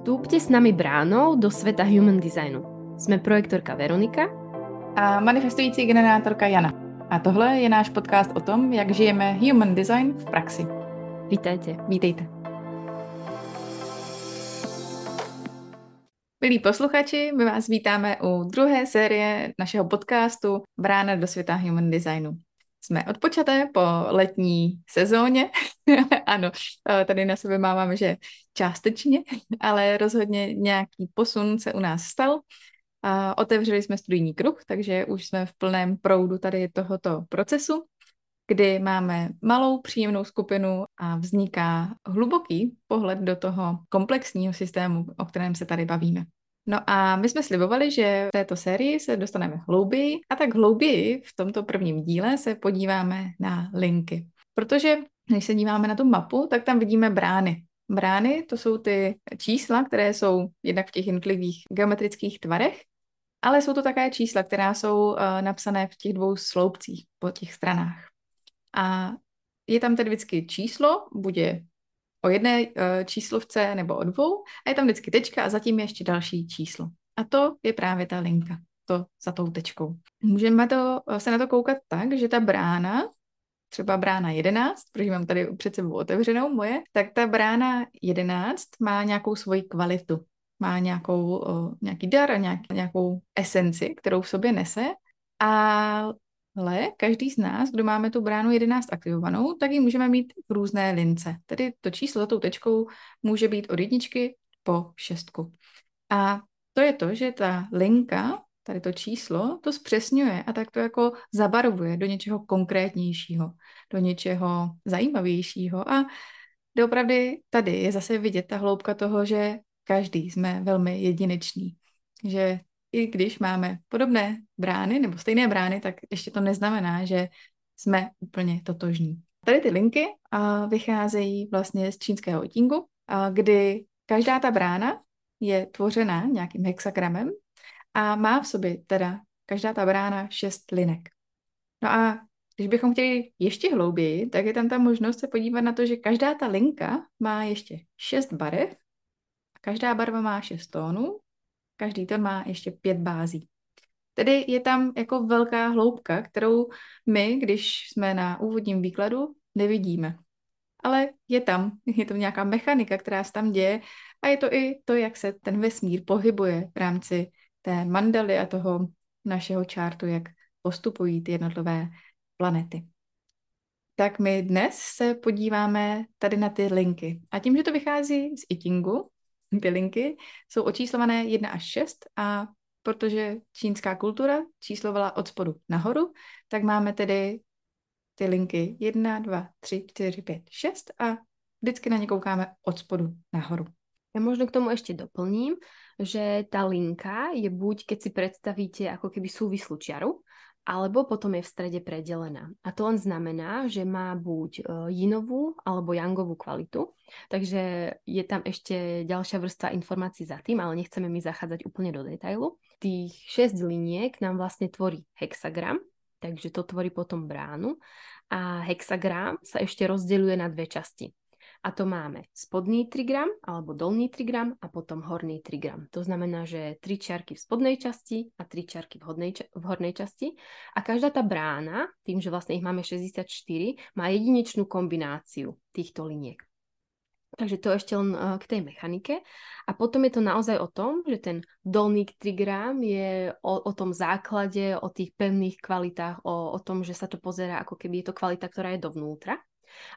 Vstúpte s nami bránou do sveta human designu. Jsme projektorka Veronika a manifestující generátorka Jana. A tohle je náš podcast o tom, jak žijeme human design v praxi. Vítajte. Vítejte. Milí posluchači, my vás vítáme u druhé série našeho podcastu Brána do světa human designu. Jsme odpočaté po letní sezóně. ano, eh, tady na sebe máme, že částečně, ale rozhodně nějaký posun se u nás stal. Otevřeli jsme studijní kruh, takže už jsme v plném proudu tady tohoto procesu, kdy máme malou příjemnou skupinu a vzniká hluboký pohled do toho komplexního systému, o kterém se tady bavíme. No a my jsme slibovali, že v této sérii se dostaneme hlouběji a tak hlouběji v tomto prvním díle se podíváme na linky. Protože když se díváme na tu mapu, tak tam vidíme brány. Brány to jsou ty čísla, které jsou jednak v těch jednotlivých geometrických tvarech, ale jsou to také čísla, která jsou uh, napsané v těch dvou sloupcích po těch stranách. A je tam tedy vždycky číslo, bude o jedné uh, číslovce nebo o dvou a je tam vždycky tečka a zatím je ještě další číslo. A to je právě ta linka, to za tou tečkou. Můžeme to, eh, se na to koukat tak, že ta brána, třeba brána 11, protože mám tady před sebou otevřenou moje, tak ta brána 11 má nějakou svoji kvalitu, má nějakou, uh, nějaký dar a nějak, nějakou esenci, kterou v sobě nese a ale každý z nás, kdo máme tu bránu 11 aktivovanou, tak ji můžeme mít v různé lince. Tedy to číslo za tou tečkou může být od jedničky po šestku. A to je to, že ta linka, tady to číslo, to zpřesňuje a tak to jako zabarvuje do něčeho konkrétnějšího, do něčeho zajímavějšího. A doopravdy tady je zase vidět ta hloubka toho, že každý jsme velmi jedinečný. Že i když máme podobné brány nebo stejné brány, tak ještě to neznamená, že jsme úplně totožní. Tady ty linky vycházejí vlastně z čínského otingu, a, kdy každá ta brána je tvořena nějakým hexagramem a má v sobě teda každá ta brána šest linek. No a když bychom chtěli ještě hlouběji, tak je tam ta možnost se podívat na to, že každá ta linka má ještě šest barev, každá barva má šest tónů Každý ten má ještě pět bází. Tedy je tam jako velká hloubka, kterou my, když jsme na úvodním výkladu, nevidíme. Ale je tam, je to nějaká mechanika, která se tam děje a je to i to, jak se ten vesmír pohybuje v rámci té mandaly a toho našeho čártu, jak postupují ty jednotlivé planety. Tak my dnes se podíváme tady na ty linky. A tím, že to vychází z Itingu, ty linky jsou očíslované 1 až 6 a protože čínská kultura číslovala od spodu nahoru, tak máme tedy ty linky 1, 2, 3, 4, 5, 6 a vždycky na ně koukáme od spodu nahoru. Ja možno k tomu ešte doplním, že tá linka je buď, keď si predstavíte ako keby súvislú čiaru, alebo potom je v strede predelená. A to len znamená, že má buď jinovú e, alebo yangovú kvalitu, takže je tam ešte ďalšia vrstva informácií za tým, ale nechceme mi zachádzať úplne do detailu. Tých 6 liniek nám vlastne tvorí hexagram, takže to tvorí potom bránu a hexagram sa ešte rozdeľuje na dve časti. A to máme spodný trigram alebo dolný trigram a potom horný trigram. To znamená, že tri čiarky v spodnej časti a tri čiarky v, hodnej, v hornej časti. A každá tá brána, tým, že vlastne ich máme 64, má jedinečnú kombináciu týchto liniek. Takže to ešte len k tej mechanike. A potom je to naozaj o tom, že ten dolný trigram je o, o tom základe, o tých pevných kvalitách, o, o tom, že sa to pozera ako keby je to kvalita, ktorá je dovnútra.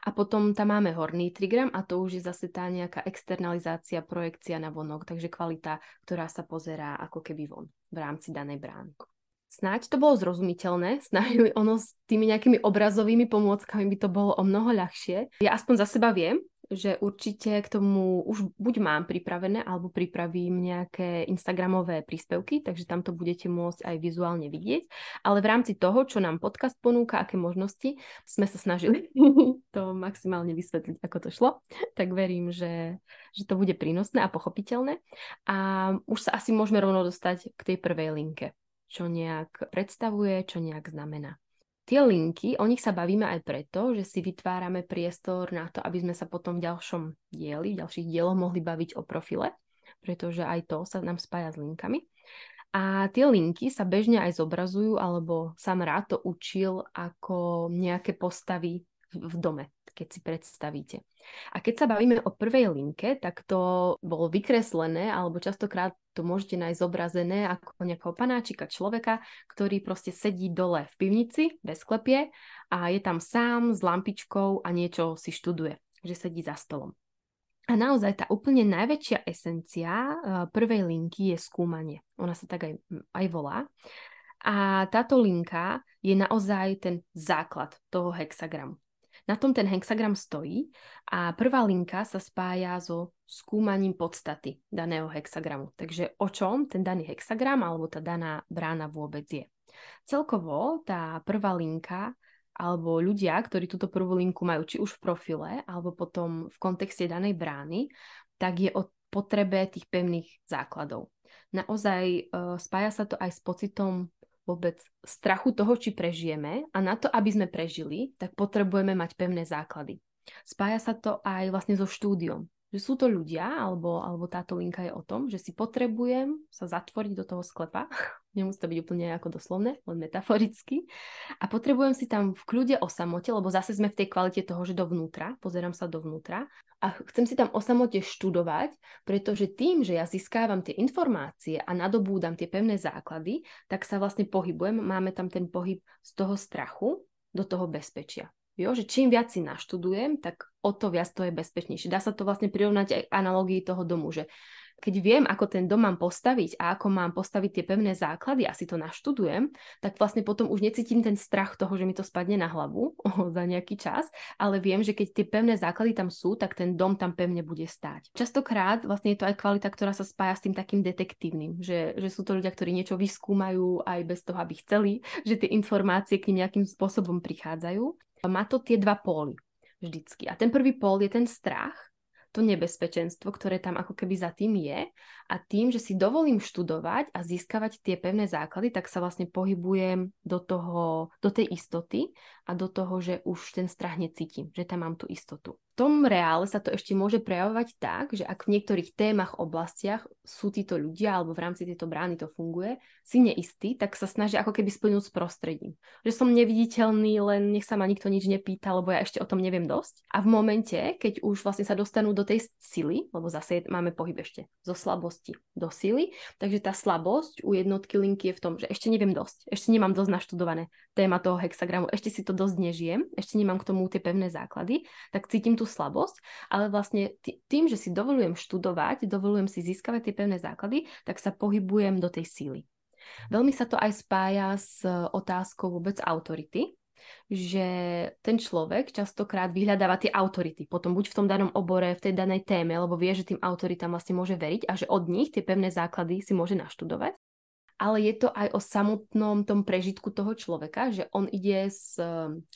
A potom tam máme horný trigram a to už je zase tá nejaká externalizácia, projekcia na vonok, takže kvalita, ktorá sa pozerá ako keby von v rámci danej bránky. Snáď to bolo zrozumiteľné, snáď ono s tými nejakými obrazovými pomôckami by to bolo o mnoho ľahšie. Ja aspoň za seba viem, že určite k tomu už buď mám pripravené, alebo pripravím nejaké Instagramové príspevky, takže tam to budete môcť aj vizuálne vidieť. Ale v rámci toho, čo nám podcast ponúka, aké možnosti, sme sa snažili to maximálne vysvetliť, ako to šlo. Tak verím, že, že to bude prínosné a pochopiteľné. A už sa asi môžeme rovno dostať k tej prvej linke čo nejak predstavuje, čo nejak znamená. Tie linky, o nich sa bavíme aj preto, že si vytvárame priestor na to, aby sme sa potom v ďalšom dieli, v ďalších dieloch mohli baviť o profile, pretože aj to sa nám spája s linkami. A tie linky sa bežne aj zobrazujú, alebo sám rád to učil ako nejaké postavy v dome, keď si predstavíte. A keď sa bavíme o prvej linke, tak to bolo vykreslené, alebo častokrát to môžete nájsť zobrazené ako nejakého panáčika človeka, ktorý proste sedí dole v pivnici bez klepie a je tam sám s lampičkou a niečo si študuje, že sedí za stolom. A naozaj tá úplne najväčšia esencia uh, prvej linky je skúmanie. Ona sa tak aj, aj volá. A táto linka je naozaj ten základ toho hexagramu. Na tom ten hexagram stojí a prvá linka sa spája so skúmaním podstaty daného hexagramu. Takže o čom ten daný hexagram alebo tá daná brána vôbec je. Celkovo tá prvá linka alebo ľudia, ktorí túto prvú linku majú či už v profile, alebo potom v kontexte danej brány, tak je o potrebe tých pevných základov. Naozaj uh, spája sa to aj s pocitom vôbec strachu toho, či prežijeme a na to, aby sme prežili, tak potrebujeme mať pevné základy. Spája sa to aj vlastne so štúdiom. Že sú to ľudia, alebo, alebo táto linka je o tom, že si potrebujem sa zatvoriť do toho sklepa, nemusí to byť úplne ako doslovné, len metaforicky, a potrebujem si tam v kľude o samote, lebo zase sme v tej kvalite toho, že dovnútra, pozerám sa dovnútra. A chcem si tam o samote študovať, pretože tým, že ja získávam tie informácie a nadobúdam tie pevné základy, tak sa vlastne pohybujem, máme tam ten pohyb z toho strachu do toho bezpečia. Jo, že čím viac si naštudujem, tak o to viac to je bezpečnejšie. Dá sa to vlastne prirovnať aj analógii toho domu, že keď viem, ako ten dom mám postaviť a ako mám postaviť tie pevné základy a si to naštudujem, tak vlastne potom už necítim ten strach toho, že mi to spadne na hlavu za nejaký čas, ale viem, že keď tie pevné základy tam sú, tak ten dom tam pevne bude stáť. Častokrát vlastne je to aj kvalita, ktorá sa spája s tým takým detektívnym, že, že sú to ľudia, ktorí niečo vyskúmajú aj bez toho, aby chceli, že tie informácie k ním nejakým spôsobom prichádzajú. Má to tie dva póly vždycky. A ten prvý pól je ten strach, to nebezpečenstvo, ktoré tam ako keby za tým je a tým, že si dovolím študovať a získavať tie pevné základy, tak sa vlastne pohybujem do, toho, do tej istoty a do toho, že už ten strach necítim, že tam mám tú istotu tom reále sa to ešte môže prejavovať tak, že ak v niektorých témach, oblastiach sú títo ľudia alebo v rámci tejto brány to funguje, si neistý, tak sa snažia ako keby splnúť s prostredím. Že som neviditeľný, len nech sa ma nikto nič nepýta, lebo ja ešte o tom neviem dosť. A v momente, keď už vlastne sa dostanú do tej sily, lebo zase máme pohyb ešte zo slabosti do sily, takže tá slabosť u jednotky linky je v tom, že ešte neviem dosť, ešte nemám dosť naštudované téma toho hexagramu, ešte si to dosť nežijem, ešte nemám k tomu tie pevné základy, tak cítim tú slabosť, ale vlastne tým, že si dovolujem študovať, dovolujem si získavať tie pevné základy, tak sa pohybujem do tej síly. Veľmi sa to aj spája s otázkou vôbec autority, že ten človek častokrát vyhľadáva tie autority, potom buď v tom danom obore, v tej danej téme, lebo vie, že tým autoritám vlastne môže veriť a že od nich tie pevné základy si môže naštudovať ale je to aj o samotnom tom prežitku toho človeka, že on ide z,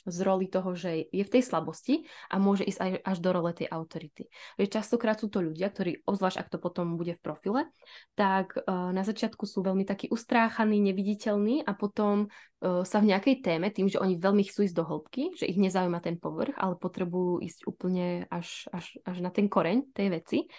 z roli toho, že je v tej slabosti a môže ísť aj až do role tej autority. Že častokrát sú to ľudia, ktorí, obzvlášť ak to potom bude v profile, tak uh, na začiatku sú veľmi takí ustráchaní, neviditeľní a potom uh, sa v nejakej téme, tým, že oni veľmi chcú ísť do hĺbky, že ich nezaujíma ten povrch, ale potrebujú ísť úplne až, až, až na ten koreň tej veci,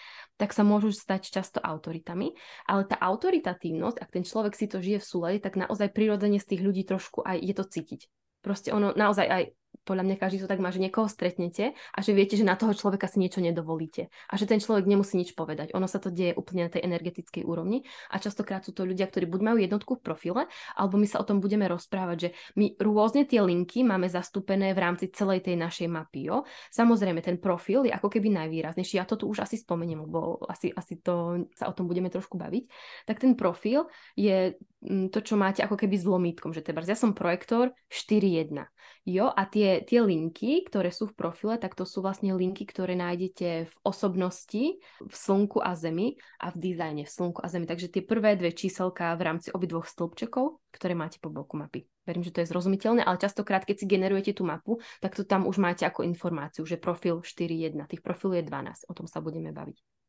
tak sa môžu stať často autoritami. Ale tá autoritatívnosť, ak ten človek si to žije v súlade, tak naozaj prirodzene z tých ľudí trošku aj je to cítiť. Proste ono naozaj aj podľa mňa každý to tak má, že niekoho stretnete a že viete, že na toho človeka si niečo nedovolíte a že ten človek nemusí nič povedať. Ono sa to deje úplne na tej energetickej úrovni a častokrát sú to ľudia, ktorí buď majú jednotku v profile, alebo my sa o tom budeme rozprávať, že my rôzne tie linky máme zastúpené v rámci celej tej našej mapy. Jo? Samozrejme, ten profil je ako keby najvýraznejší. Ja to tu už asi spomeniem, lebo asi, asi to, sa o tom budeme trošku baviť. Tak ten profil je to, čo máte ako keby zlomítkom, že teda ja som projektor 4.1. Jo, a tie tie, linky, ktoré sú v profile, tak to sú vlastne linky, ktoré nájdete v osobnosti, v slnku a zemi a v dizajne v slnku a zemi. Takže tie prvé dve číselka v rámci obidvoch stĺpčekov, ktoré máte po boku mapy. Verím, že to je zrozumiteľné, ale častokrát, keď si generujete tú mapu, tak to tam už máte ako informáciu, že profil 4.1, tých profilov je 12, o tom sa budeme baviť.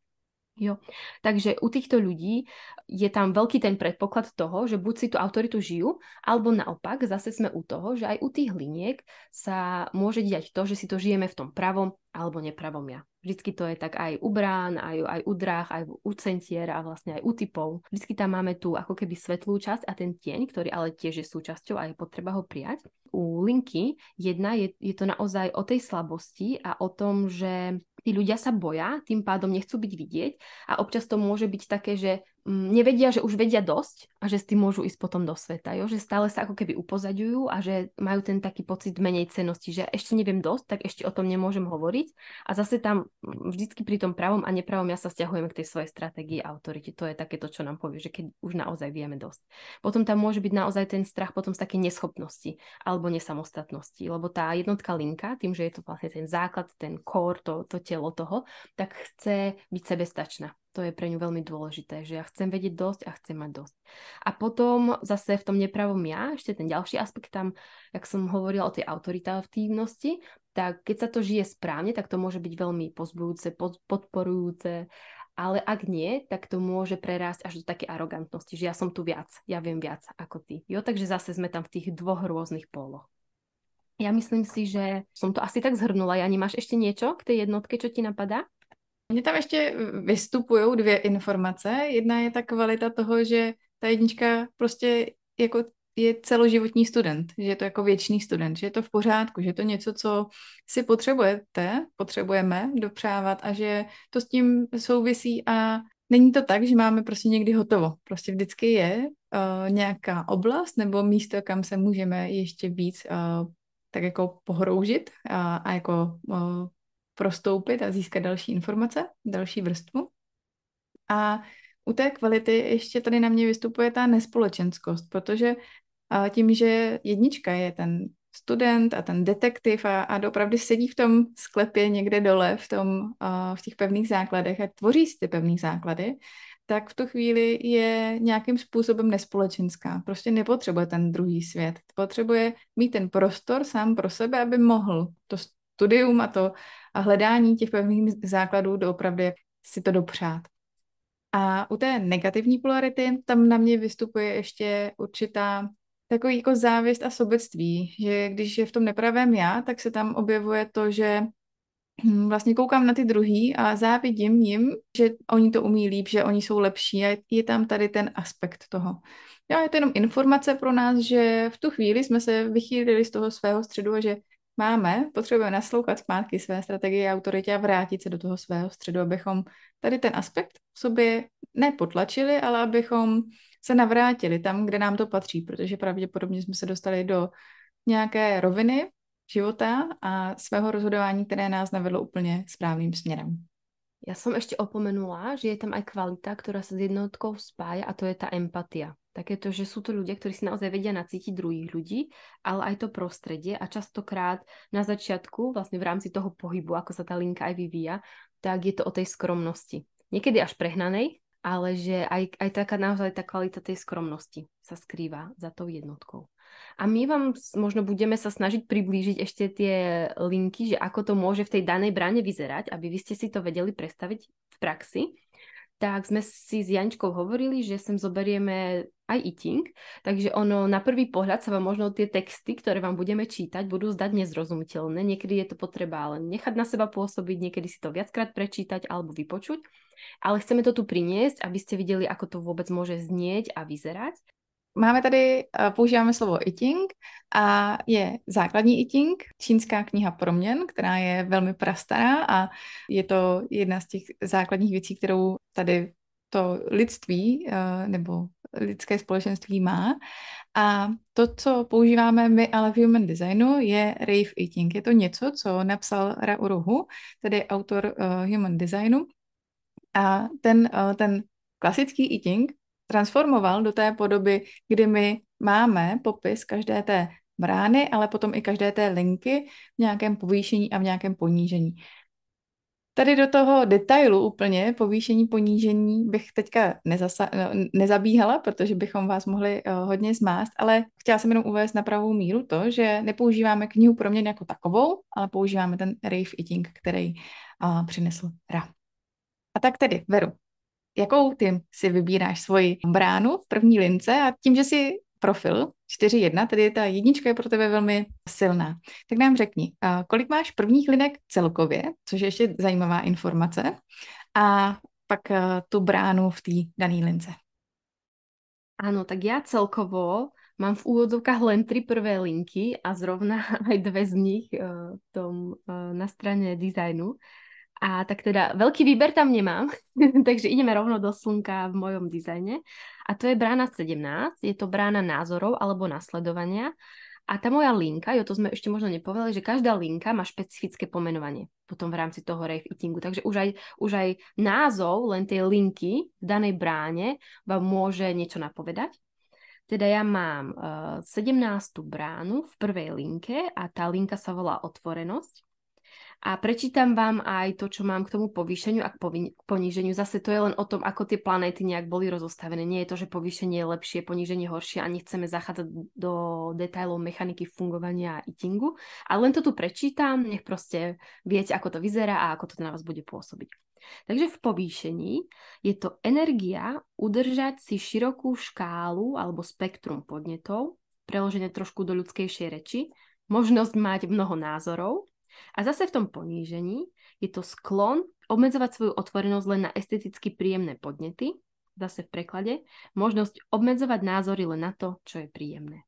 Jo, takže u týchto ľudí je tam veľký ten predpoklad toho, že buď si tú autoritu žijú, alebo naopak zase sme u toho, že aj u tých liniek sa môže diať to, že si to žijeme v tom pravom alebo nepravom ja. Vždycky to je tak aj u brán, aj, aj u dráh, aj u centier a vlastne aj u typov. Vždycky tam máme tu ako keby svetlú časť a ten tieň, ktorý ale tiež je súčasťou a je potreba ho prijať. U linky jedna je, je to naozaj o tej slabosti a o tom, že tí ľudia sa boja, tým pádom nechcú byť vidieť a občas to môže byť také, že nevedia, že už vedia dosť a že s tým môžu ísť potom do sveta, jo? že stále sa ako keby upozaďujú a že majú ten taký pocit menej cenosti, že ešte neviem dosť, tak ešte o tom nemôžem hovoriť a zase tam mm, vždycky pri tom pravom a nepravom ja sa stiahujeme k tej svojej stratégii a autorite. To je takéto, čo nám povie, že keď už naozaj vieme dosť. Potom tam môže byť naozaj ten strach potom z takej neschopnosti alebo nesamostatnosti, lebo tá jednotka linka, tým, že je to vlastne ten základ, ten core, to, to telo toho, tak chce byť sebestačná to je pre ňu veľmi dôležité, že ja chcem vedieť dosť a chcem mať dosť. A potom zase v tom nepravom ja, ešte ten ďalší aspekt tam, jak som hovorila o tej autoritatívnosti, tak keď sa to žije správne, tak to môže byť veľmi pozbujúce, podporujúce, ale ak nie, tak to môže prerásť až do také arogantnosti, že ja som tu viac, ja viem viac ako ty. Jo, takže zase sme tam v tých dvoch rôznych póloch. Ja myslím si, že som to asi tak zhrnula. Ja nemáš ešte niečo k tej jednotke, čo ti napadá? Mně tam ještě vystupují dvě informace. Jedna je ta kvalita toho, že ta jednička prostě jako je celoživotní student, že je to jako věčný student, že je to v pořádku, že je to něco, co si potřebujete, potřebujeme dopřávat a že to s tím souvisí a není to tak, že máme prostě někdy hotovo. Prostě vždycky je uh, nějaká oblast nebo místo, kam se můžeme ještě víc uh, tak jako pohroužit a, a jako uh, prostoupit a získat další informace, další vrstvu. A u té kvality ještě tady na mě vystupuje ta nespolečenskost, protože tím, že jednička je ten student a ten detektiv a, a opravdu sedí v tom sklepě někde dole, v, tom, v těch pevných základech a tvoří si ty pevné základy, tak v tu chvíli je nějakým způsobem nespolečenská. Prostě nepotřebuje ten druhý svět. Potřebuje mít ten prostor sám pro sebe, aby mohl to studium a to a hledání těch pevných základů doopravdy si to dopřát. A u té negativní polarity tam na mě vystupuje ještě určitá takový jako závist a sobectví, že když je v tom nepravém já, tak se tam objevuje to, že hm, vlastně koukám na ty druhý a závidím jim, že oni to umí líp, že oni jsou lepší a je tam tady ten aspekt toho. Jo, je to jenom informace pro nás, že v tu chvíli jsme se vychýlili z toho svého středu a že máme, potřebujeme naslouchat zpátky své strategie a autoritě a vrátit se do toho svého středu, abychom tady ten aspekt v sobě nepotlačili, ale abychom se navrátili tam, kde nám to patří, protože pravděpodobně jsme se dostali do nějaké roviny života a svého rozhodování, které nás nevedlo úplně správným směrem. Ja som ešte opomenula, že je tam aj kvalita, ktorá sa s jednotkou spája a to je tá empatia. Takéto, že sú to ľudia, ktorí si naozaj vedia nacítiť druhých ľudí, ale aj to prostredie a častokrát na začiatku, vlastne v rámci toho pohybu, ako sa tá linka aj vyvíja, tak je to o tej skromnosti. Niekedy až prehnanej, ale že aj, aj taká naozaj tá kvalita tej skromnosti sa skrýva za tou jednotkou. A my vám možno budeme sa snažiť priblížiť ešte tie linky, že ako to môže v tej danej bráne vyzerať, aby vy ste si to vedeli predstaviť v praxi. Tak sme si s Jančkou hovorili, že sem zoberieme aj eating, takže ono na prvý pohľad sa vám možno tie texty, ktoré vám budeme čítať, budú zdať nezrozumiteľné. Niekedy je to potreba ale nechať na seba pôsobiť, niekedy si to viackrát prečítať alebo vypočuť. Ale chceme to tu priniesť, aby ste videli, ako to vôbec môže znieť a vyzerať. Máme tady, eh, používáme slovo iting a je základní iting, čínská kniha proměn, která je velmi prastará a je to jedna z těch základních věcí, kterou tady to lidství eh, nebo lidské společenství má. A to, co používáme my ale v human designu, je rave eating. Je to něco, co napsal Ra Uruhu, tedy autor uh, human designu. A ten, uh, ten klasický eating transformoval do té podoby, kdy my máme popis každé té brány, ale potom i každé té linky v nějakém povýšení a v nějakém ponížení. Tady do toho detailu úplně povýšení, ponížení bych teďka nezasa- no, nezabíhala, protože bychom vás mohli uh, hodně zmást, ale chtěla jsem jenom uvést na pravou míru to, že nepoužíváme knihu proměn jako takovou, ale používáme ten rave eating, který uh, přinesl Ra. A tak tedy, Veru, jakou ty si vybíráš svoji bránu v první lince a tím, že si profil 4.1, tedy ta jednička je pro tebe velmi silná. Tak nám řekni, kolik máš prvních linek celkově, což je ještě zajímavá informace, a pak tu bránu v té dané lince. Ano, tak já celkovo mám v úvodovkách len tri prvé linky a zrovna aj dve z nich uh, tom, uh, na strane dizajnu. A tak teda veľký výber tam nemám, takže ideme rovno do slnka v mojom dizajne. A to je brána 17, je to brána názorov alebo nasledovania. A tá moja linka, jo, to sme ešte možno nepovedali, že každá linka má špecifické pomenovanie potom v rámci toho rave eatingu. Takže už aj, už aj názov len tej linky v danej bráne vám môže niečo napovedať. Teda ja mám uh, eh, 17. bránu v prvej linke a tá linka sa volá otvorenosť. A prečítam vám aj to, čo mám k tomu povýšeniu a k, poníženiu. Zase to je len o tom, ako tie planéty nejak boli rozostavené. Nie je to, že povýšenie je lepšie, poníženie horšie a nechceme zachádzať do detailov mechaniky fungovania a eatingu. Ale len to tu prečítam, nech proste viete, ako to vyzerá a ako to na vás bude pôsobiť. Takže v povýšení je to energia udržať si širokú škálu alebo spektrum podnetov, preložené trošku do ľudskejšej reči, možnosť mať mnoho názorov, a zase v tom ponížení je to sklon obmedzovať svoju otvorenosť len na esteticky príjemné podnety, zase v preklade, možnosť obmedzovať názory len na to, čo je príjemné.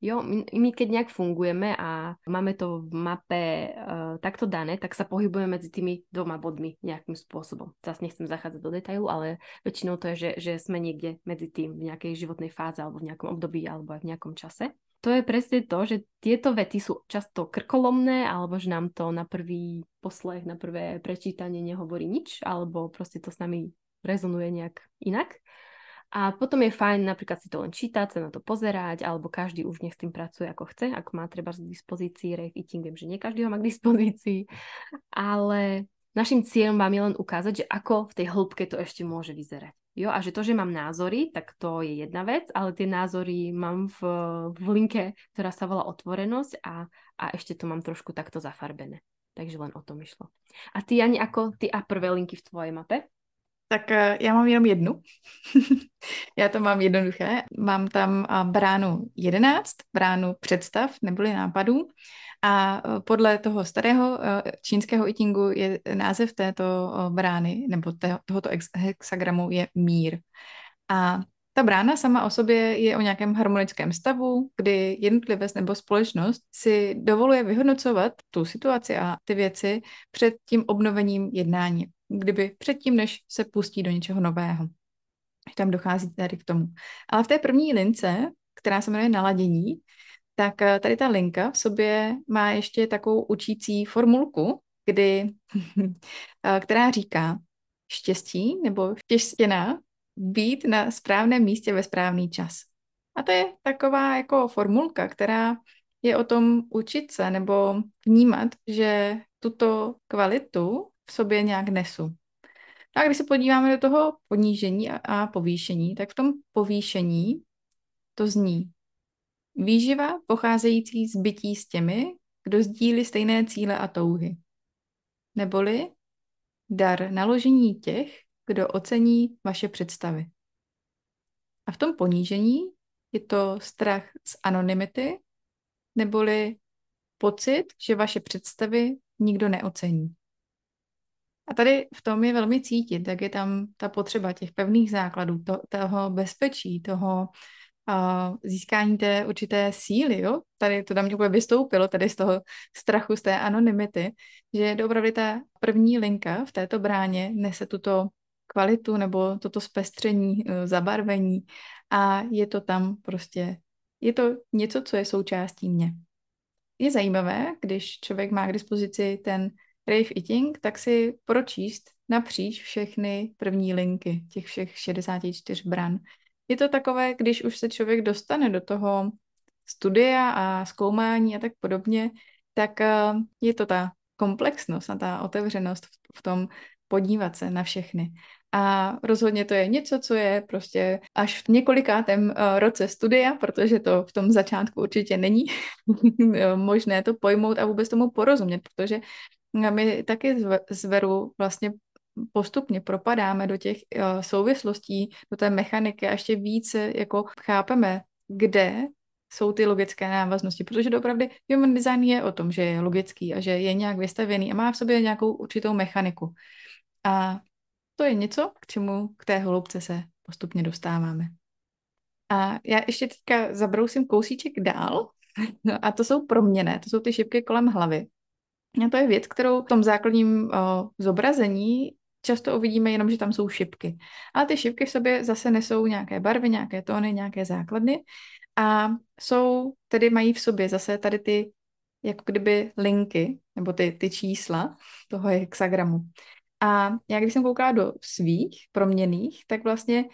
Jo, my, my keď nejak fungujeme a máme to v mape uh, takto dané, tak sa pohybujeme medzi tými dvoma bodmi nejakým spôsobom. Zase nechcem zachádzať do detailu, ale väčšinou to je, že, že sme niekde medzi tým v nejakej životnej fáze alebo v nejakom období alebo aj v nejakom čase to je presne to, že tieto vety sú často krkolomné, alebo že nám to na prvý poslech, na prvé prečítanie nehovorí nič, alebo proste to s nami rezonuje nejak inak. A potom je fajn napríklad si to len čítať, sa na to pozerať, alebo každý už nech s tým pracuje ako chce, ak má treba k dispozícii rave eating, viem, že nie každý ho má k dispozícii, ale našim cieľom vám je len ukázať, že ako v tej hĺbke to ešte môže vyzerať. Jo, a že to, že mám názory, tak to je jedna vec, ale tie názory mám v, v linke, ktorá sa volá otvorenosť a, a ešte to mám trošku takto zafarbené. Takže len o tom išlo. A ty, Ani, ako ty a prvé linky v tvojej mape? Tak uh, já mám jenom jednu. já to mám jednoduché. Mám tam uh, bránu 11, bránu představ neboli nápadů. A uh, podle toho starého čínského itingu je název této brány, nebo tohoto hexagramu je mír. A ta brána sama o sobě je o nějakém harmonickém stavu, kdy jednotlivec nebo společnost si dovoluje vyhodnocovat tu situaci a ty věci před tím obnovením jednání kdyby předtím, než se pustí do něčeho nového. Tam dochází tady k tomu. Ale v té první lince, která se jmenuje naladění, tak eh, tady ta linka v sobě má ještě takovou učící formulku, kdy, eh, která říká štěstí nebo štěstěná být na správném místě ve správný čas. A to je taková jako formulka, která je o tom učit se nebo vnímat, že tuto kvalitu v sobě nějak nesu. A když se podíváme do toho ponížení a, a povýšení, tak v tom povýšení to zní výživa pocházející z bytí s těmi, kdo sdílí stejné cíle a touhy. Neboli dar naložení těch, kdo ocení vaše představy. A v tom ponížení je to strach z anonymity, neboli pocit, že vaše představy nikdo neocení. A tady v tom je velmi cítit, jak je tam ta potřeba těch pevných základů, to, toho bezpečí, toho získání té určité síly, jo? Tady to tam mě vystoupilo, tady z toho strachu, z té anonymity, že opravdu ta první linka v této bráně nese tuto kvalitu nebo toto zpestření, uh, zabarvení a je to tam prostě, je to něco, co je součástí mě. Je zajímavé, když člověk má k dispozici ten Rave Eating, tak si pročíst napříč všechny první linky, těch všech 64 bran. Je to takové, když už se člověk dostane do toho studia a zkoumání a tak podobně, tak eh, je to ta komplexnost a ta otevřenost v tom podívat se na všechny. A rozhodně to je něco, co je prostě až v několikátém eh, roce studia, protože to v tom začátku určitě není možné to pojmout a vůbec tomu porozumět, protože my taky z Veru vlastně postupně propadáme do těch uh, souvislostí, do té mechaniky a ještě více jako chápeme, kde jsou ty logické návaznosti, protože opravdu human design je o tom, že je logický a že je nějak vystavěný a má v sobě nějakou určitou mechaniku. A to je něco, k čemu k té hloubce se postupně dostáváme. A já ještě teďka zabrousím kousíček dál, no a to jsou proměny, to jsou ty šipky kolem hlavy. A to je věc, kterou v tom základním o, zobrazení často uvidíme jenom, že tam jsou šipky. Ale ty šipky v sobě zase nesou nějaké barvy, nějaké tóny, nějaké základny a jsou, tedy mají v sobě zase tady ty jako kdyby linky, nebo ty, ty čísla toho hexagramu. A já když jsem koukala do svých proměných, tak vlastně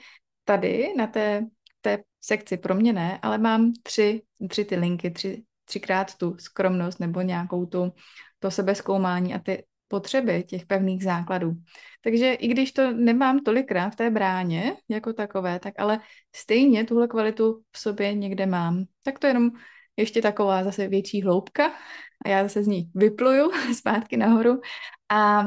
tady na té, té sekci proměné, ale mám tři, tři ty linky, tři, třikrát tu skromnost nebo nějakou tu to sebezkoumání a ty potřeby těch pevných základů. Takže i když to nemám tolikrát v té bráně jako takové, tak ale stejně tuhle kvalitu v sobě někde mám. Tak to je jenom ještě taková zase větší hloubka a já zase z ní vypluju zpátky nahoru a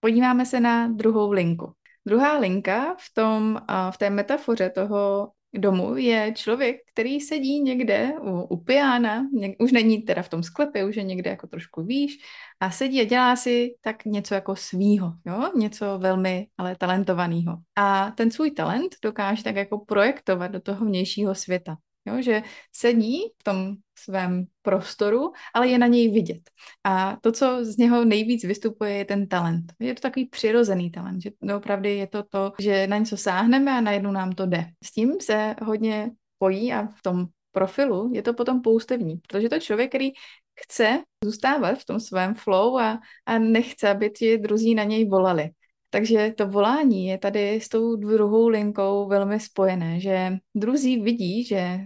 podíváme se na druhou linku. Druhá linka v, tom, v té metafoře toho domu je člověk, který sedí někde u, u piana, něk, už není teda v tom sklepě, už je někde jako trošku výš a sedí a dělá si tak něco jako svýho, jo? něco velmi ale talentovaného. A ten svůj talent dokáže tak jako projektovat do toho vnějšího světa. Jo, že sedí v tom svém prostoru, ale je na něj vidět. A to, co z něho nejvíc vystupuje, je ten talent. Je to takový přirozený talent, že opravdu je to to, že na něco sáhneme a najednou nám to jde. S tím se hodně pojí a v tom profilu je to potom poustevní, protože to člověk, který chce zůstávat v tom svém flow a, a nechce, aby ti druzí na něj volali. Takže to volání je tady s tou druhou linkou velmi spojené, že druzí vidí, že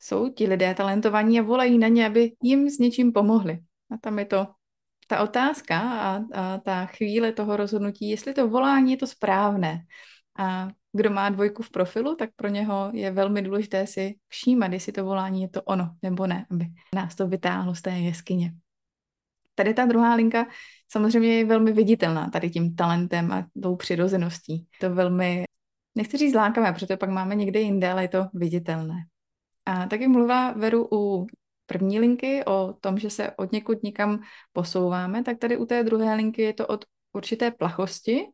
jsou ti lidé talentovaní a volají na ně, aby jim s něčím pomohli. A tam je to ta otázka a, a ta chvíle toho rozhodnutí, jestli to volání je to správné. A kdo má dvojku v profilu, tak pro něho je velmi důležité si všímat, jestli to volání je to ono nebo ne, aby nás to vytáhlo z té jeskyně. Tady ta druhá linka samozřejmě je velmi viditelná tady tím talentem a tou přirozeností. To velmi, nechci říct lákavé, protože pak máme někde jinde, ale je to viditelné. A tak jak mluvila Veru u první linky o tom, že se od někud někam posouváme, tak tady u té druhé linky je to od určité plachosti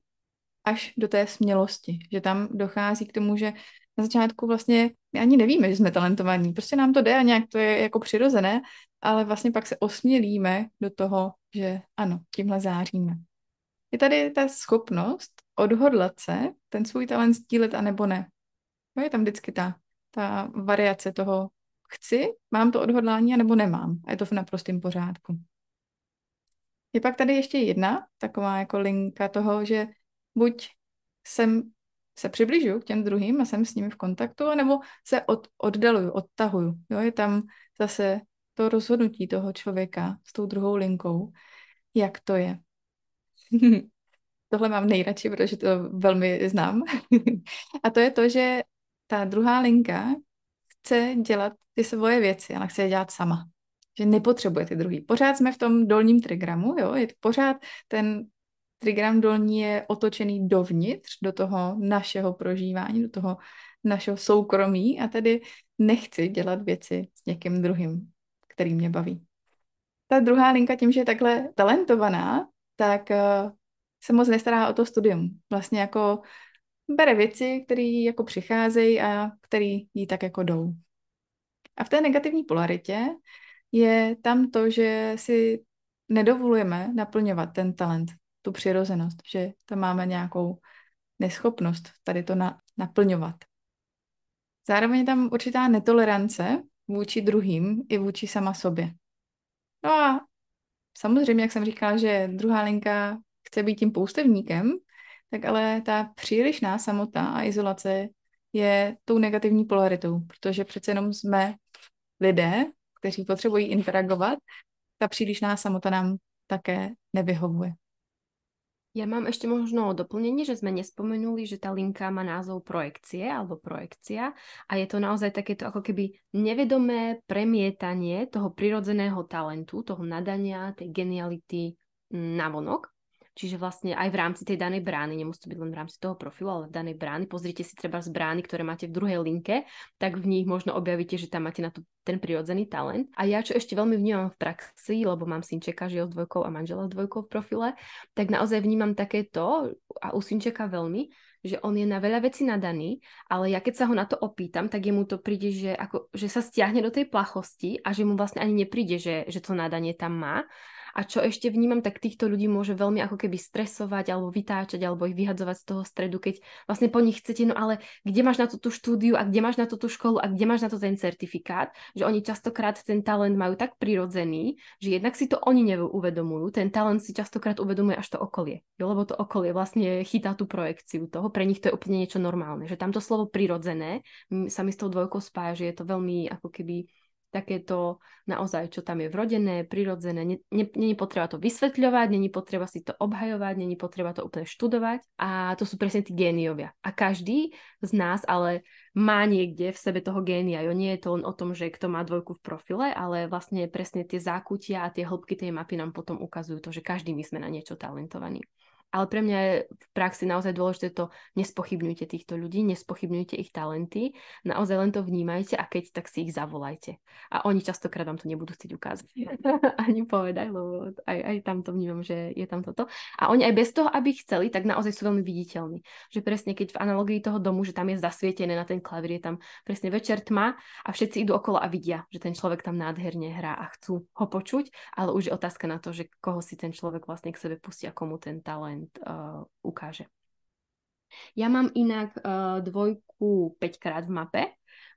až do té smělosti, že tam dochází k tomu, že na začátku vlastně ani nevíme, že jsme talentovaní, prostě nám to jde a nějak to je jako přirozené, ale vlastně pak se osmělíme do toho, že ano, tímhle záříme. Je tady ta schopnost odhodlat se, ten svůj talent stílet a nebo ne. No je tam vždycky ta, ta variace toho chci, mám to odhodlání, nebo nemám. A je to v naprostém pořádku. Je pak tady ještě jedna taková jako linka toho, že buď jsem se přibližuju k těm druhým a jsem s nimi v kontaktu, nebo se od, oddaluju, odtahuju. Jo, je tam zase to rozhodnutí toho člověka s tou druhou linkou, jak to je. Tohle mám nejradši, protože to velmi znám. a to je to, že ta druhá linka chce dělat ty svoje věci, ale chce je dělat sama. Že nepotřebuje ty druhý. Pořád jsme v tom dolním trigramu, jo, je pořád ten trigram dolní je otočený dovnitř, do toho našeho prožívání, do toho našeho soukromí a tedy nechci dělat věci s někým druhým který mě baví. Ta druhá linka tím, že je takhle talentovaná, tak uh, se moc nestará o to studium. Vlastně jako bere věci, které jako přicházejí a které jí tak jako jdou. A v té negativní polaritě je tam to, že si nedovolujeme naplňovat ten talent, tu přirozenost, že tam máme nějakou neschopnost tady to na, naplňovat. Zároveň je tam určitá netolerance vůči druhým i vůči sama sobě. No a samozřejmě, jak jsem říkala, že druhá linka chce být tím poustevníkem, tak ale ta přílišná samota a izolace je tou negativní polaritou, protože přece jenom jsme lidé, kteří potřebují interagovat, ta přílišná samota nám také nevyhovuje. Ja mám ešte možno doplnenie, že sme nespomenuli, že tá linka má názov projekcie alebo projekcia a je to naozaj takéto ako keby nevedomé premietanie toho prirodzeného talentu, toho nadania, tej geniality mm, na vonok. Čiže vlastne aj v rámci tej danej brány, nemusí to byť len v rámci toho profilu, ale v danej brány, pozrite si treba z brány, ktoré máte v druhej linke, tak v nich možno objavíte, že tam máte na to ten prirodzený talent. A ja, čo ešte veľmi vnímam v praxi, lebo mám synčeka, žije s dvojkou a manžela s dvojkou v profile, tak naozaj vnímam takéto a u synčeka veľmi, že on je na veľa vecí nadaný, ale ja keď sa ho na to opýtam, tak jemu to príde, že, ako, že sa stiahne do tej plachosti a že mu vlastne ani nepríde, že, že to nadanie tam má a čo ešte vnímam, tak týchto ľudí môže veľmi ako keby stresovať alebo vytáčať alebo ich vyhadzovať z toho stredu, keď vlastne po nich chcete, no ale kde máš na to tú štúdiu a kde máš na to tú školu a kde máš na to ten certifikát, že oni častokrát ten talent majú tak prirodzený, že jednak si to oni neuvedomujú, ten talent si častokrát uvedomuje až to okolie, jo? lebo to okolie vlastne chytá tú projekciu toho, pre nich to je úplne niečo normálne, že tamto slovo prirodzené sa mi s tou dvojkou spája, že je to veľmi ako keby takéto naozaj, čo tam je vrodené, prirodzené. Není potreba to vysvetľovať, není potreba si to obhajovať, není potreba to úplne študovať a to sú presne tí géniovia. A každý z nás ale má niekde v sebe toho génia. Jo? Nie je to len o tom, že kto má dvojku v profile, ale vlastne presne tie zákutia a tie hĺbky tej mapy nám potom ukazujú to, že každý my sme na niečo talentovaní. Ale pre mňa je v praxi naozaj dôležité to, nespochybňujte týchto ľudí, nespochybňujte ich talenty, naozaj len to vnímajte a keď, tak si ich zavolajte. A oni častokrát vám to nebudú chcieť ukázať. Ani povedať, lebo aj, aj tam to vnímam, že je tam toto. A oni aj bez toho, aby chceli, tak naozaj sú veľmi viditeľní. Že presne keď v analogii toho domu, že tam je zasvietené na ten klavír, je tam presne večer tma a všetci idú okolo a vidia, že ten človek tam nádherne hrá a chcú ho počuť, ale už je otázka na to, že koho si ten človek vlastne k sebe pustí a komu ten talent talent uh, ukáže. Ja mám inak uh, dvojku 5 krát v mape.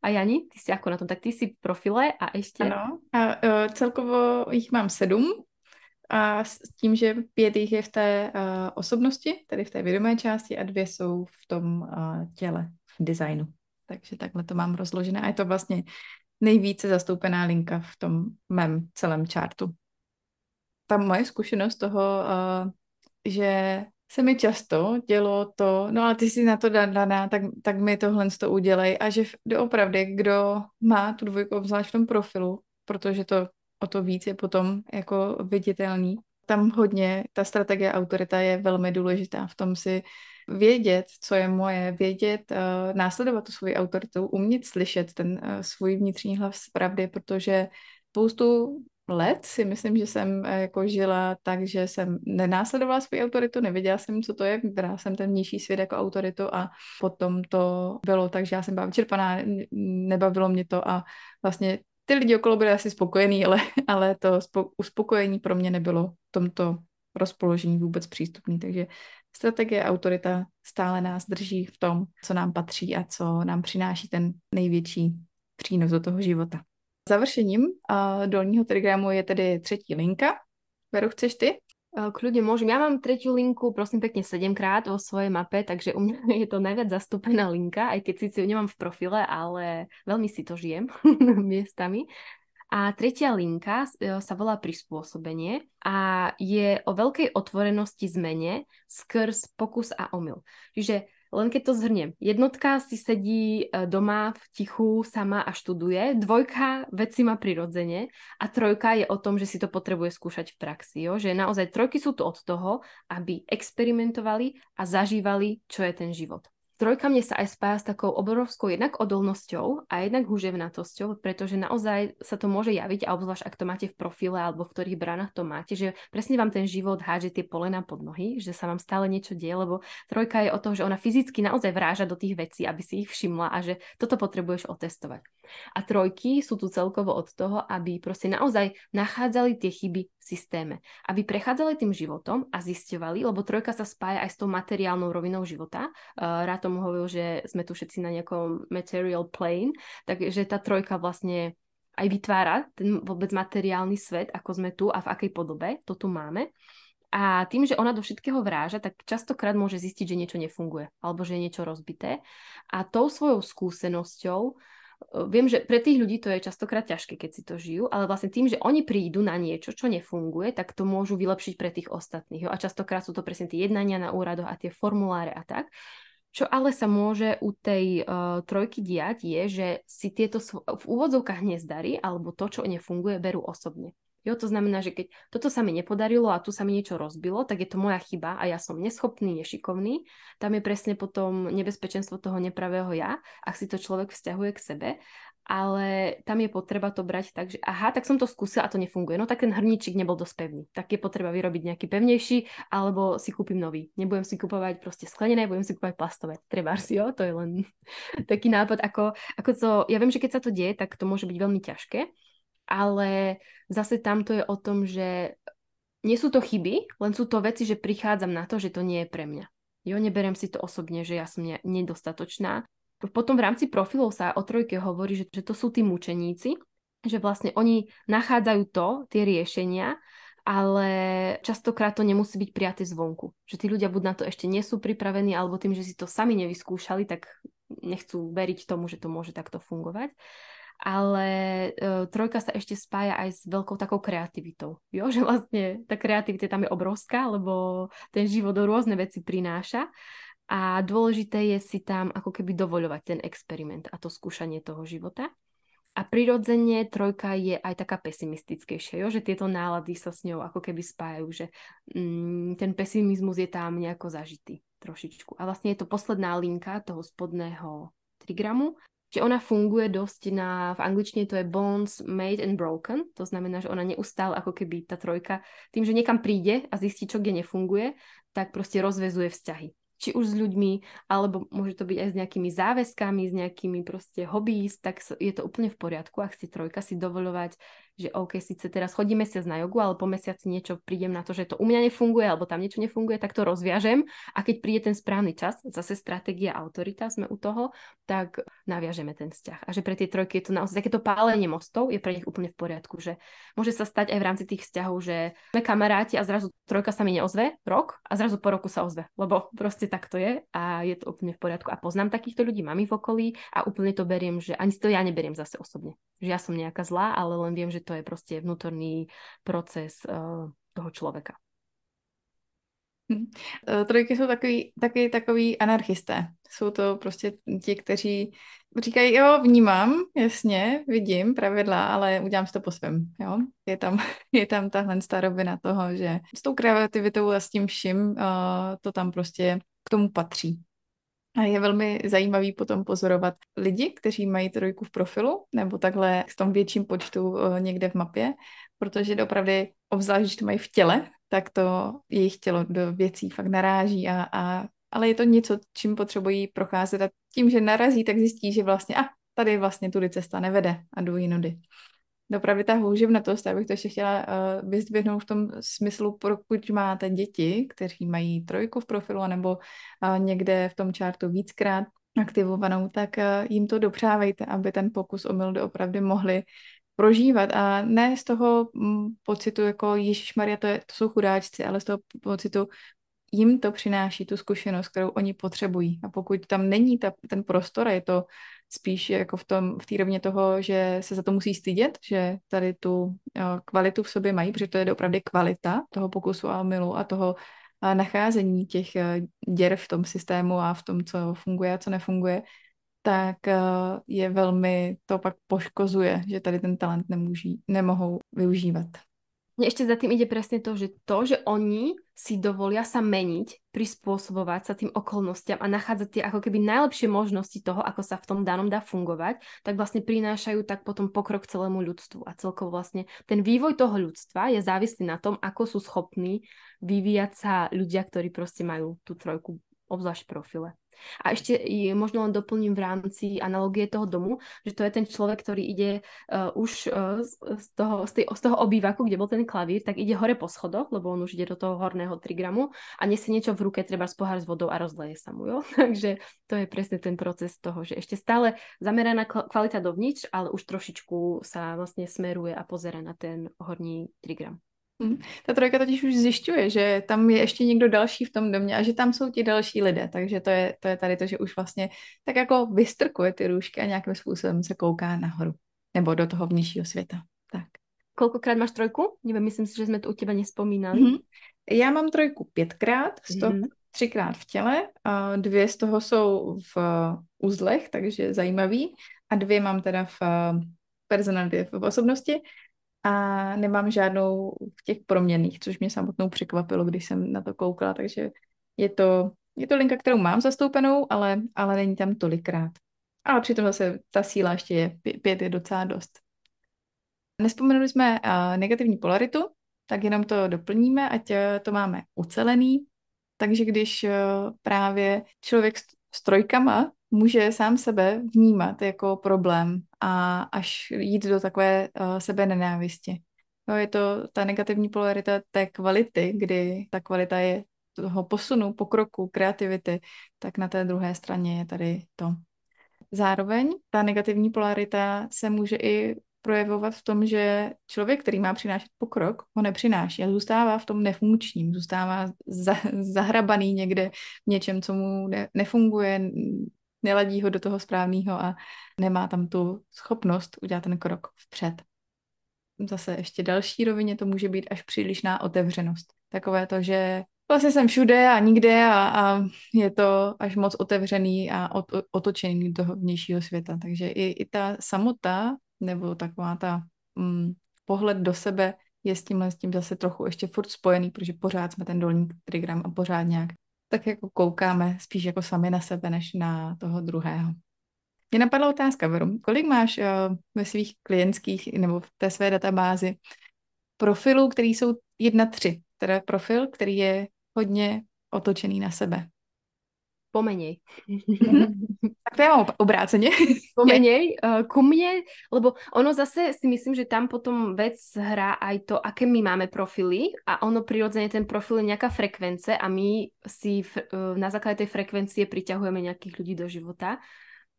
A Jani, ty si ako na tom? Tak ty si profile a ešte... Ano, a uh, celkovo jich mám sedm a s tím, že pět jich je v té uh, osobnosti, tedy v té vědomé části a dvě jsou v tom uh, těle, v designu. Takže takhle to mám rozložené a je to vlastně nejvíce zastoupená linka v tom mém celém chartu. Ta moje zkušenost toho uh, že se mi často dělo to, no ale ty jsi na to daná, tak, tak mi tohle to udělej. A že doopravdy, kdo má tu dvojku obzvlášť v tom profilu, protože to o to víc je potom jako viditelný, tam hodně ta strategie autorita je velmi důležitá v tom si vědět, co je moje, vědět, uh, následovat tu svoji autoritu, umět slyšet ten uh, svůj vnitřní hlas pravdy, protože spoustu let si myslím, že jsem eh, jako žila tak, že jsem nenásledovala svou autoritu, nevěděla jsem, co to je, brala jsem ten nižší svět jako autoritu a potom to bylo tak, že já jsem byla vyčerpaná, nebavilo mě to a vlastně ty lidi okolo byli asi spokojení, ale, ale to uspokojení pro mě nebylo v tomto rozpoložení vůbec přístupný, takže strategie autorita stále nás drží v tom, co nám patří a co nám přináší ten největší přínos do toho života. Završením uh, dolního telegramu je tedy třetí linka. Veru, chceš ty? Kľudne môžem. Ja mám tretiu linku, prosím pekne, 7 krát vo svojej mape, takže u mňa je to najviac zastúpená linka, aj keď síce ju nemám v profile, ale veľmi si to žijem miestami. A tretia linka e, sa volá prispôsobenie a je o veľkej otvorenosti zmene skrz pokus a omyl. Čiže len keď to zhrnem, jednotka si sedí e, doma v tichu sama a študuje, dvojka veci má prirodzene a trojka je o tom, že si to potrebuje skúšať v praxi. Jo? Že naozaj trojky sú tu od toho, aby experimentovali a zažívali, čo je ten život. Trojka mne sa aj spája s takou obrovskou jednak odolnosťou a jednak huževnatosťou, pretože naozaj sa to môže javiť, a obzvlášť ak to máte v profile alebo v ktorých branách to máte, že presne vám ten život hádže tie polena pod nohy, že sa vám stále niečo deje, lebo trojka je o tom, že ona fyzicky naozaj vráža do tých vecí, aby si ich všimla a že toto potrebuješ otestovať. A trojky sú tu celkovo od toho, aby proste naozaj nachádzali tie chyby v systéme, aby prechádzali tým životom a zisťovali, lebo trojka sa spája aj s tou materiálnou rovinou života. Uh, tomu hovoril, že sme tu všetci na nejakom material plane, takže tá trojka vlastne aj vytvára ten vôbec materiálny svet, ako sme tu a v akej podobe to tu máme. A tým, že ona do všetkého vráža, tak častokrát môže zistiť, že niečo nefunguje alebo že je niečo rozbité. A tou svojou skúsenosťou viem, že pre tých ľudí to je častokrát ťažké, keď si to žijú, ale vlastne tým, že oni prídu na niečo, čo nefunguje, tak to môžu vylepšiť pre tých ostatných. Jo? A častokrát sú to presne tie jednania na úradoch a tie formuláre a tak. Čo ale sa môže u tej uh, trojky diať je, že si tieto v úvodzovkách nezdarí alebo to, čo nefunguje, berú osobne. Jo, to znamená, že keď toto sa mi nepodarilo a tu sa mi niečo rozbilo, tak je to moja chyba a ja som neschopný, nešikovný. Tam je presne potom nebezpečenstvo toho nepravého ja, ak si to človek vzťahuje k sebe ale tam je potreba to brať tak, že aha, tak som to skúsil a to nefunguje. No tak ten hrníčik nebol dosť pevný. Tak je potreba vyrobiť nejaký pevnejší, alebo si kúpim nový. Nebudem si kupovať proste sklenené, budem si kúpať plastové. Treba si, jo, to je len taký nápad, ako, ako to, ja viem, že keď sa to deje, tak to môže byť veľmi ťažké, ale zase tam to je o tom, že nie sú to chyby, len sú to veci, že prichádzam na to, že to nie je pre mňa. Jo, neberiem si to osobne, že som ne- nedostatočná potom v rámci profilov sa o trojke hovorí, že, že to sú tí mučeníci, že vlastne oni nachádzajú to, tie riešenia, ale častokrát to nemusí byť prijaté zvonku. Že tí ľudia buď na to ešte nie sú pripravení, alebo tým, že si to sami nevyskúšali, tak nechcú veriť tomu, že to môže takto fungovať. Ale e, trojka sa ešte spája aj s veľkou takou kreativitou. Jo? Že vlastne tá kreativita tam je obrovská, lebo ten život rôzne veci prináša a dôležité je si tam ako keby dovoľovať ten experiment a to skúšanie toho života. A prirodzene trojka je aj taká pesimistickejšia, jo? že tieto nálady sa s ňou ako keby spájajú, že mm, ten pesimizmus je tam nejako zažitý trošičku. A vlastne je to posledná linka toho spodného trigramu, že ona funguje dosť na, v angličtine to je bonds made and broken, to znamená, že ona neustále ako keby tá trojka, tým, že niekam príde a zistí, čo kde nefunguje, tak proste rozvezuje vzťahy či už s ľuďmi, alebo môže to byť aj s nejakými záväzkami, s nejakými proste hobbies, tak je to úplne v poriadku, ak si trojka si dovoľovať že OK, síce teraz chodím mesiac na jogu, ale po mesiaci niečo prídem na to, že to u mňa nefunguje, alebo tam niečo nefunguje, tak to rozviažem a keď príde ten správny čas, zase stratégia autorita, sme u toho, tak naviažeme ten vzťah. A že pre tie trojky je to naozaj takéto pálenie mostov je pre nich úplne v poriadku, že môže sa stať aj v rámci tých vzťahov, že sme kamaráti a zrazu trojka sa mi neozve rok a zrazu po roku sa ozve, lebo proste tak to je a je to úplne v poriadku. A poznám takýchto ľudí, mám ich v okolí a úplne to beriem, že ani to ja neberiem zase osobne. Že ja som nejaká zlá, ale len viem, že to je proste vnútorný proces uh, toho člověka. Hm. E, trojky jsou takový, taky takový anarchisté. Jsou to prostě ti, kteří říkají, jo, vnímám, jasně, vidím pravidla, ale udělám si to po svém. Jo? Je, tam, je tam tahle starovina toho, že s tou kreativitou a s tím vším uh, to tam prostě k tomu patří. A je velmi zajímavý potom pozorovat lidi, kteří mají trojku v profilu, nebo takhle s tom větším počtu uh, někde v mapě, protože opravdu, obzvlášť, když to mají v těle, tak to jejich tělo do věcí fakt naráží a, a ale je to něco, čím potřebují procházet a tím, že narazí, tak zjistí, že vlastně a tady vlastně tudy cesta nevede a jdu jinudy opravdu ta houževnatost, já bych to ještě chtěla uh, vyzdvihnout v tom smyslu, pokud máte děti, kteří mají trojku v profilu, nebo uh, někde v tom čártu víckrát aktivovanou, tak uh, jim to dopřávejte, aby ten pokus o milu opravdu mohli prožívat. A ne z toho mm, pocitu jako Ježíš Maria, to, je, to jsou chudáčci, ale z toho pocitu jim to přináší tu zkušenost, kterou oni potřebují. A pokud tam není ta, ten prostor a je to spíš jako v tom, v té rovně toho, že se za to musí stydět, že tady tu kvalitu v sobě mají, protože to je opravdu kvalita toho pokusu a milu a toho nacházení těch děr v tom systému a v tom, co funguje a co nefunguje, tak je velmi, to pak poškozuje, že tady ten talent nemůží, nemohou využívat. Mne ešte za tým ide presne to, že to, že oni si dovolia sa meniť, prispôsobovať sa tým okolnostiam a nachádzať tie ako keby najlepšie možnosti toho, ako sa v tom danom dá fungovať, tak vlastne prinášajú tak potom pokrok celému ľudstvu. A celkovo vlastne ten vývoj toho ľudstva je závislý na tom, ako sú schopní vyvíjať sa ľudia, ktorí proste majú tú trojku obzvlášť profile. A ešte možno len doplním v rámci analogie toho domu, že to je ten človek, ktorý ide uh, už uh, z, toho, z, tej, z toho obývaku, kde bol ten klavír, tak ide hore po schodoch, lebo on už ide do toho horného trigramu a nesie niečo v ruke, treba z pohár s vodou a rozleje sa mu. Jo? Takže to je presne ten proces toho, že ešte stále zameraná kvalita dovnitř, ale už trošičku sa vlastne smeruje a pozera na ten horní trigram. Hmm. Ta trojka totiž už zjišťuje, že tam je ještě někdo další v tom domě a že tam jsou ti další lidé, takže to je, to je tady to, že už vlastně tak jako vystrkuje ty růžky a nějakým způsobem se kouká nahoru nebo do toho vnějšího světa. Tak. Kolikrát máš trojku? Nevím, myslím si, že jsme to u těba nespomínali. Mm-hmm. Já mám trojku pětkrát, z toho mm-hmm. třikrát v těle, a dvě z toho jsou v uzlech, takže zajímavý, a dvě mám teda v personalitě, v osobnosti a nemám žádnou v těch proměných, což mě samotnou překvapilo, když jsem na to koukala, takže je to, je to linka, kterou mám zastoupenou, ale, ale není tam tolikrát. Ale přitom zase ta síla ještě je, pět je docela dost. Nespomenuli jsme uh, negativní polaritu, tak jenom to doplníme, ať uh, to máme ucelený. Takže když uh, právě člověk s trojkama může sám sebe vnímat jako problém a až jít do takové uh, sebe nenávisti. No, je to ta negativní polarita té kvality, kdy ta kvalita je toho posunu, pokroku, kreativity, tak na té druhé straně je tady to. Zároveň ta negativní polarita se může i projevovat v tom, že člověk, který má přinášet pokrok, ho nepřináší a zůstává v tom nefunkčním, zůstává za, zahrabaný někde v něčem, co mu ne, nefunguje, neladí ho do toho správného a nemá tam tu schopnost udělat ten krok vpřed. Zase ještě další rovině to může být až přílišná otevřenost. Takové to, že vlastně jsem všude a nikde a, a je to až moc otevřený a ot, otočený do vnějšího světa. Takže i, i ta samota nebo taková ta mm, pohled do sebe je s tímhle s tím zase trochu ještě furt spojený, protože pořád jsme ten dolní trigram a pořád nějak tak jako koukáme spíš jako sami na sebe, než na toho druhého. Mě napadla otázka, Veru, kolik máš uh, ve svých klientských nebo v té své databázi profilů, který jsou jedna tři, teda profil, který je hodně otočený na sebe? Pomenej. tak to ja mám obráceně. Pomenej uh, ku mne, lebo ono zase si myslím, že tam potom vec hrá aj to, aké my máme profily a ono prirodzene ten profil je nejaká frekvence a my si uh, na základe tej frekvencie priťahujeme nejakých ľudí do života.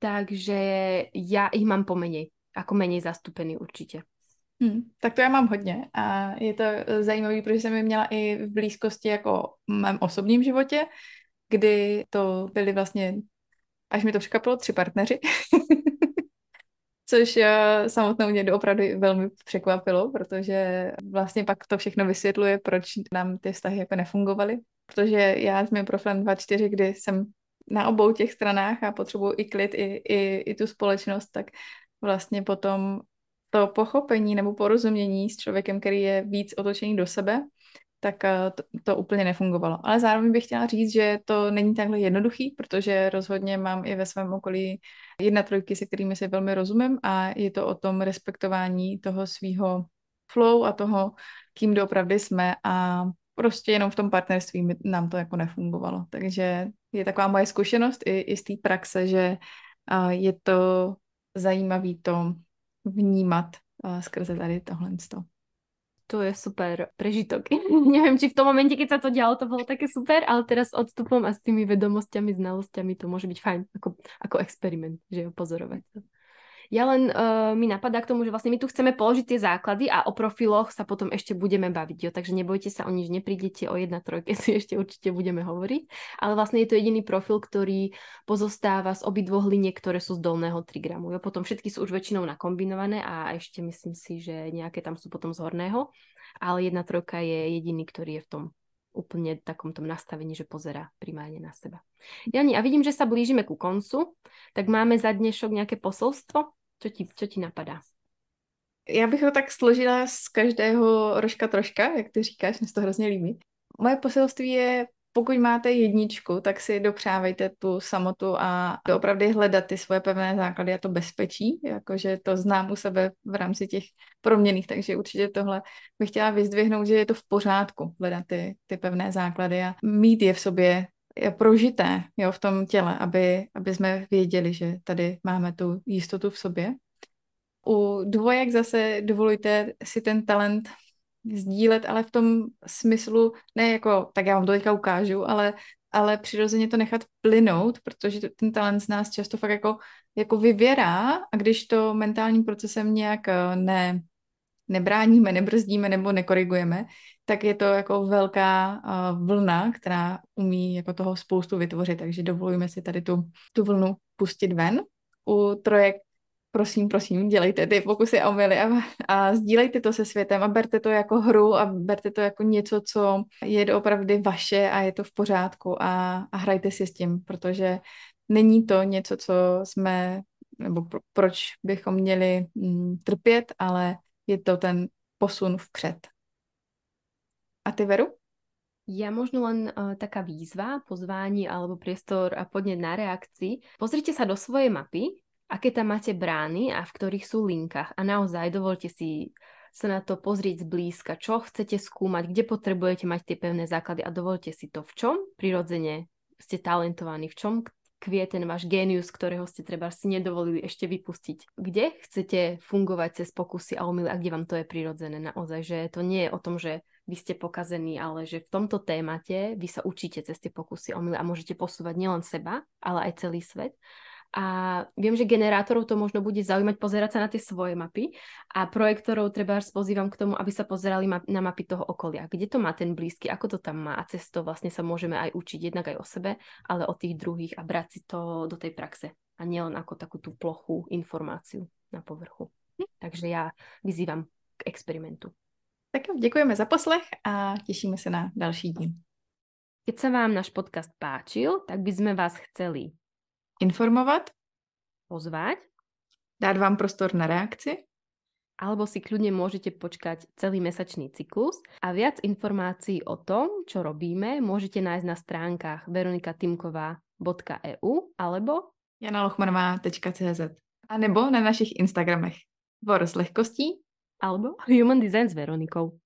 Takže ja ich mám pomenej, ako menej zastúpený určitě. Hmm, tak to já mám hodně a je to zajímavé, protože jsem je měla i v blízkosti jako v mém osobním životě, kdy to byli vlastně, až mi to překvapilo, tři partneři. Což uh, samotnou mě opravdu velmi překvapilo, protože vlastně pak to všechno vysvětluje, proč nám ty vztahy jako nefungovaly. Protože já s mým profilem 2.4, kdy jsem na obou těch stranách a potřebuji i klid, i, i, i tu společnost, tak vlastně potom to pochopení nebo porozumění s člověkem, který je víc otočený do sebe, tak eh, to, to úplně nefungovalo. Ale zároveň bych chtěla říct, že to není takhle jednoduchý, protože rozhodně mám i ve svém okolí jedna trojky, se kterými si velmi rozumím a je to o tom respektování toho svého flow a toho, kým doopravdy jsme a prostě jenom v tom partnerství nám to jako nefungovalo. Takže je taková moje zkušenost i, i z té praxe, že je to zajímavé to vnímat skrze tady tohle. To je super prežitok. Neviem, či v tom momente, keď sa to dialo, to bolo také super, ale teraz odstupom a s tými vedomosťami, znalosťami to môže byť fajn ako, ako experiment, že ho pozorovať. Ja len uh, mi napadá k tomu, že vlastne my tu chceme položiť tie základy a o profiloch sa potom ešte budeme baviť, jo? takže nebojte sa o nič, neprídete o jedna trojke, si ešte určite budeme hovoriť, ale vlastne je to jediný profil, ktorý pozostáva z obidvoch liniek, ktoré sú z dolného trigramu. Jo? Potom všetky sú už väčšinou nakombinované a ešte myslím si, že nejaké tam sú potom z horného, ale jedna trojka je jediný, ktorý je v tom úplne takom tom nastavení, že pozera primárne na seba. Jani, a vidím, že sa blížime ku koncu, tak máme za dnešok nejaké posolstvo? Co ti, co ti napadá? Já bych ho tak složila z každého rožka troška, jak ty říkáš, mě to hrozně líbí. Moje poselství je, pokud máte jedničku, tak si dopřávejte tu samotu a opravdu hledat ty svoje pevné základy a to bezpečí, jakože to znám u sebe v rámci těch proměných, takže určitě tohle bych chtěla vyzdvihnout, že je to v pořádku hledat ty, ty pevné základy a mít je v sobě prožité jo, v tom těle, aby, aby jsme věděli, že tady máme tu jistotu v sobě. U dvojek zase dovolujte si ten talent sdílet, ale v tom smyslu, ne jako, tak já vám to teďka ukážu, ale, ale přirozeně to nechat plynout, protože ten talent z nás často fakt jako, jako vyvěrá a když to mentálním procesem nějak eh, ne, nebráníme, nebrzdíme nebo nekorigujeme, tak je to jako velká uh, vlna, která umí jako toho spoustu vytvořit, takže dovolujeme si tady tu, tu vlnu pustit ven. U trojek prosím, prosím, dělejte ty pokusy a omily a, a sdílejte to se světem a berte to jako hru a berte to jako něco, co je opravdu vaše a je to v pořádku a, a hrajte si s tím, protože není to něco, co jsme, nebo pro, proč bychom měli mm, trpět, ale je to ten posun vpřed. A ty, Veru? Ja možno len uh, taká výzva, pozvání alebo priestor a podnet na reakcii. Pozrite sa do svojej mapy, aké tam máte brány a v ktorých sú linkách. A naozaj dovolte si sa na to pozrieť zblízka, čo chcete skúmať, kde potrebujete mať tie pevné základy a dovolte si to v čom prirodzene ste talentovaní, v čom kvie ten váš génius, ktorého ste treba si nedovolili ešte vypustiť. Kde chcete fungovať cez pokusy a omily a kde vám to je prirodzené naozaj, že to nie je o tom, že vy ste pokazení, ale že v tomto témate vy sa učíte cez tie pokusy a omily a môžete posúvať nielen seba, ale aj celý svet. A viem, že generátorov to možno bude zaujímať pozerať sa na tie svoje mapy a projektorov treba až pozývam k tomu, aby sa pozerali na mapy toho okolia. Kde to má ten blízky, ako to tam má a cez to vlastne sa môžeme aj učiť jednak aj o sebe, ale o tých druhých a brať si to do tej praxe a nielen ako takú tú plochu informáciu na povrchu. Takže ja vyzývam k experimentu. Tak jo, děkujeme za poslech a těšíme se na další díl. Keď sa vám náš podcast páčil, tak by sme vás chceli informovat, pozvať, dát vám prostor na reakci, alebo si kľudne môžete počkať celý mesačný cyklus. A viac informácií o tom, čo robíme, môžete nájsť na stránkach veronikatimková.eu alebo janalochmanová.cz a nebo na našich Instagramech. Vor s lehkostí. Alebo Human Design s Veronikou.